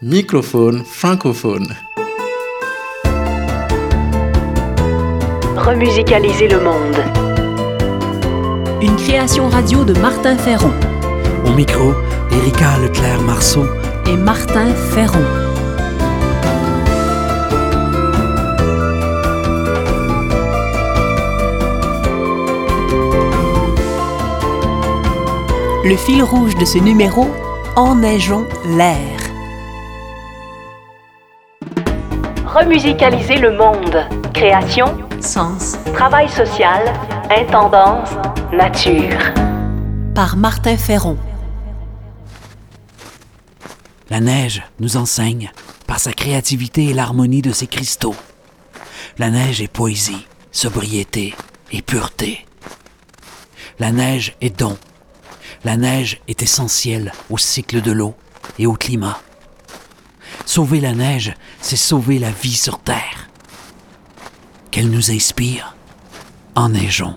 Microphone francophone. Remusicaliser le monde. Une création radio de Martin Ferron Au micro, Erika Leclerc-Marceau. et Martin Ferron. Le fil rouge de ce numéro, Enneigeons l'air. Remusicaliser le monde. Création, Sens travail social, intendance, nature. par Martin Ferron. La neige nous enseigne par sa créativité et l'harmonie de ses cristaux. La neige est poésie, sobriété et pureté. La neige est don. La neige est essentielle au cycle de l'eau et au climat. Sauver la neige, c'est sauver la vie sur Terre. Qu'elle nous inspire. Enneigeons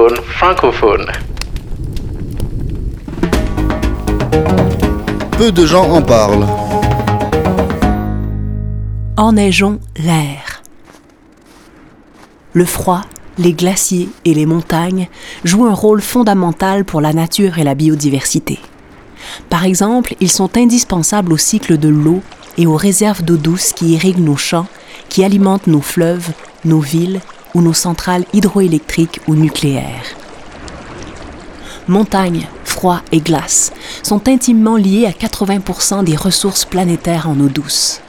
Microphone francophone. Peu de gens en parlent. Enneigeons l'air. Le froid, les glaciers et les montagnes jouent un rôle fondamental pour la nature et la biodiversité. Par exemple, ils sont indispensables au cycle de l'eau et aux réserves d'eau douce qui irriguent nos champs, qui alimentent nos fleuves, nos villes ou nos centrales hydroélectriques ou nucléaires. Montagne, froid et glace sont intimement liés à 80% des ressources planétaires en eau douce.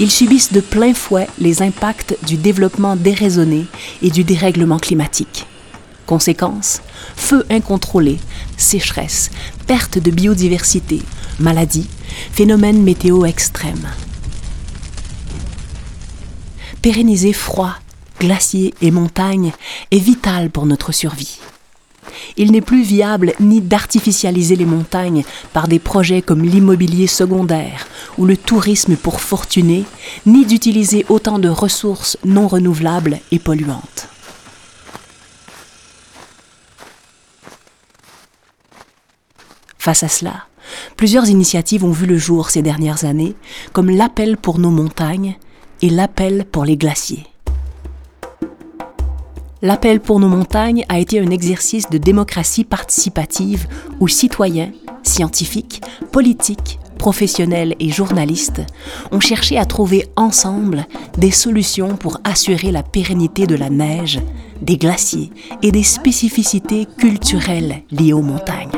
Ils subissent de plein fouet les impacts du développement déraisonné et du dérèglement climatique. Conséquences feux incontrôlés, sécheresse, perte de biodiversité, maladies, phénomènes météo extrêmes. Pérenniser froid, glaciers et montagnes est vital pour notre survie. Il n'est plus viable ni d'artificialiser les montagnes par des projets comme l'immobilier secondaire ou le tourisme pour fortuner, ni d'utiliser autant de ressources non renouvelables et polluantes. Face à cela, plusieurs initiatives ont vu le jour ces dernières années, comme l'appel pour nos montagnes et l'appel pour les glaciers. L'appel pour nos montagnes a été un exercice de démocratie participative où citoyens, scientifiques, politiques, professionnels et journalistes ont cherché à trouver ensemble des solutions pour assurer la pérennité de la neige, des glaciers et des spécificités culturelles liées aux montagnes.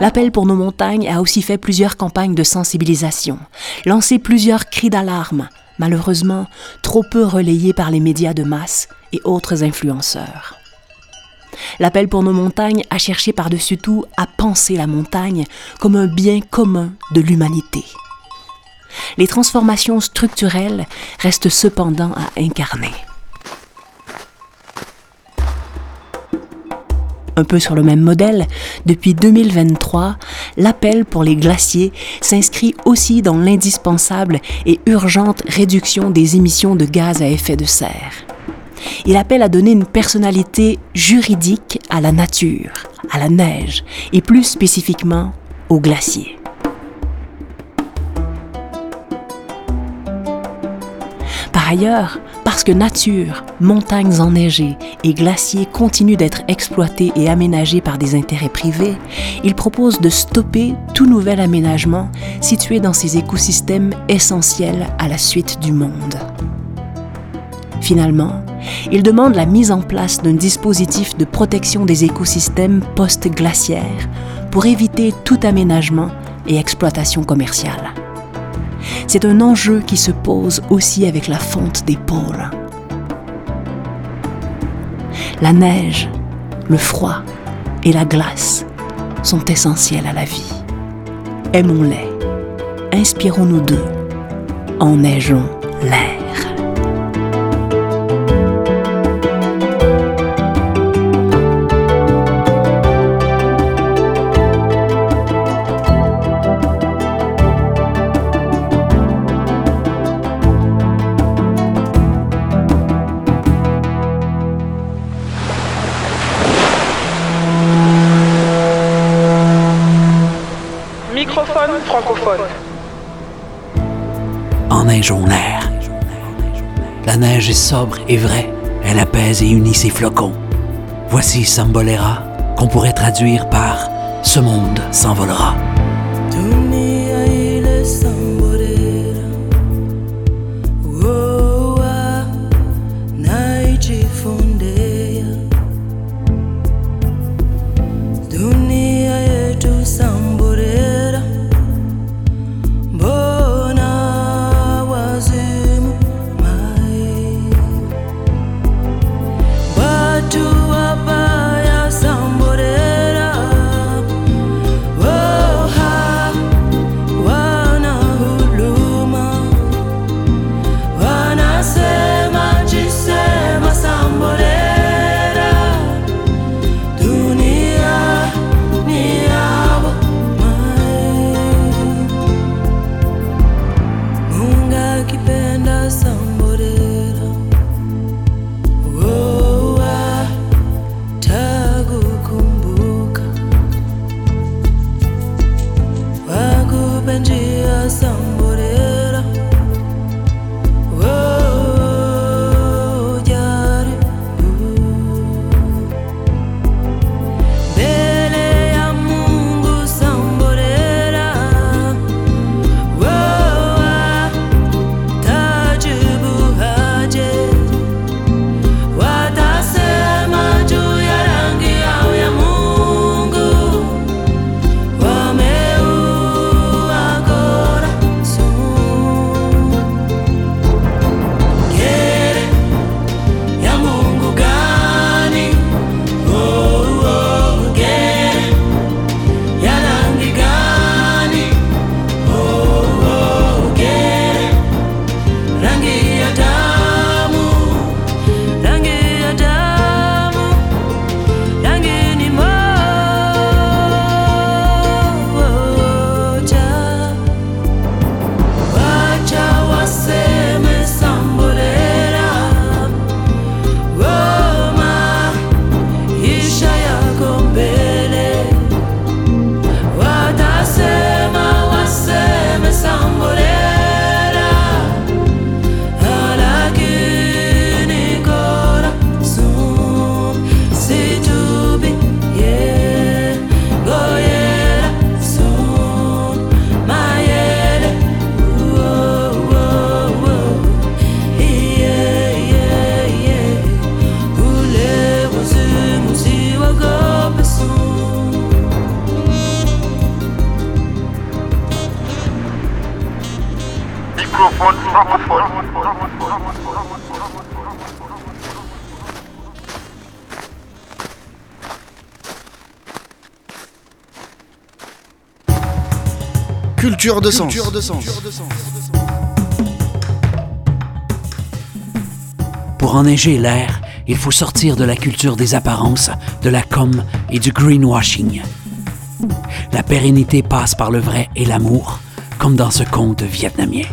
L'appel pour nos montagnes a aussi fait plusieurs campagnes de sensibilisation, lancé plusieurs cris d'alarme, malheureusement trop peu relayés par les médias de masse et autres influenceurs. L'appel pour nos montagnes a cherché par-dessus tout à penser la montagne comme un bien commun de l'humanité. Les transformations structurelles restent cependant à incarner. Un peu sur le même modèle, depuis 2023, l'appel pour les glaciers s'inscrit aussi dans l'indispensable et urgente réduction des émissions de gaz à effet de serre. Il appelle à donner une personnalité juridique à la nature, à la neige et plus spécifiquement aux glaciers. Par ailleurs, parce que nature, montagnes enneigées et glaciers continuent d'être exploités et aménagés par des intérêts privés, il propose de stopper tout nouvel aménagement situé dans ces écosystèmes essentiels à la suite du monde. Finalement, il demande la mise en place d'un dispositif de protection des écosystèmes post-glaciaires pour éviter tout aménagement et exploitation commerciale c'est un enjeu qui se pose aussi avec la fonte des pôles. La neige, le froid et la glace sont essentiels à la vie. Aimons-les, inspirons-nous d'eux, enneigeons l'air. Enneigeons l'air. La neige est sobre et vraie. Elle apaise et unit ses flocons. Voici Sambolera, qu'on pourrait traduire par Ce monde s'envolera. Culture de sens. Pour enneiger l'air, il faut sortir de la culture des apparences, de la com et du greenwashing. La pérennité passe par le vrai et l'amour, comme dans ce conte vietnamien.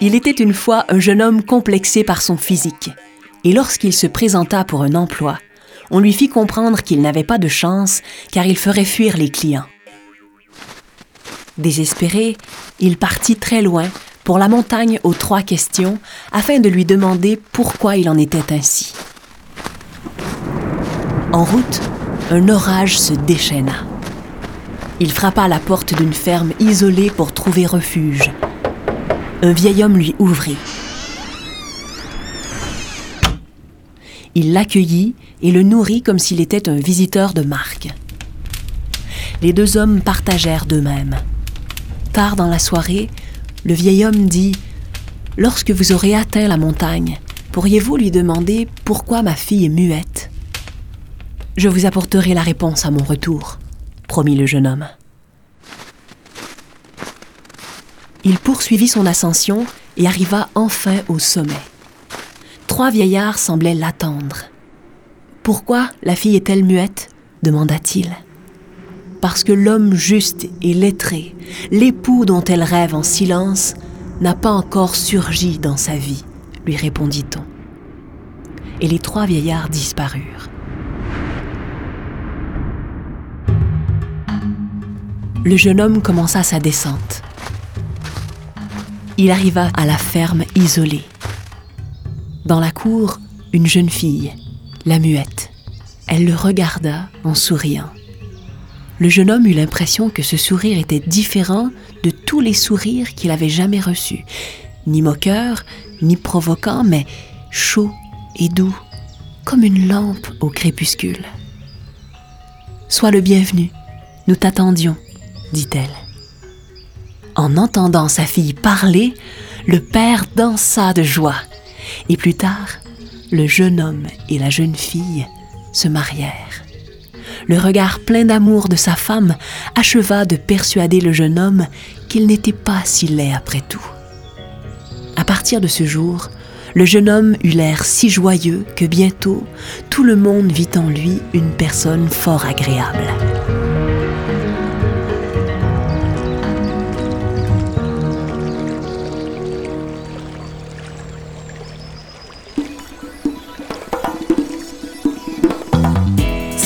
Il était une fois un jeune homme complexé par son physique. Et lorsqu'il se présenta pour un emploi, on lui fit comprendre qu'il n'avait pas de chance car il ferait fuir les clients. Désespéré, il partit très loin pour la montagne aux trois questions afin de lui demander pourquoi il en était ainsi. En route, un orage se déchaîna. Il frappa à la porte d'une ferme isolée pour trouver refuge. Un vieil homme lui ouvrit. Il l'accueillit et le nourrit comme s'il était un visiteur de marque. Les deux hommes partagèrent d'eux-mêmes. Tard dans la soirée, le vieil homme dit Lorsque vous aurez atteint la montagne, pourriez-vous lui demander pourquoi ma fille est muette? Je vous apporterai la réponse à mon retour, promit le jeune homme. Il poursuivit son ascension et arriva enfin au sommet. Trois vieillards semblaient l'attendre. Pourquoi la fille est-elle muette? demanda-t-il. Parce que l'homme juste et lettré, l'époux dont elle rêve en silence, n'a pas encore surgi dans sa vie, lui répondit-on. Et les trois vieillards disparurent. Le jeune homme commença sa descente. Il arriva à la ferme isolée. Dans la cour, une jeune fille, la muette. Elle le regarda en souriant. Le jeune homme eut l'impression que ce sourire était différent de tous les sourires qu'il avait jamais reçus. Ni moqueur, ni provoquant, mais chaud et doux, comme une lampe au crépuscule. Sois le bienvenu, nous t'attendions, dit-elle. En entendant sa fille parler, le père dansa de joie. Et plus tard, le jeune homme et la jeune fille se marièrent. Le regard plein d'amour de sa femme acheva de persuader le jeune homme qu'il n'était pas si laid après tout. À partir de ce jour, le jeune homme eut l'air si joyeux que bientôt tout le monde vit en lui une personne fort agréable.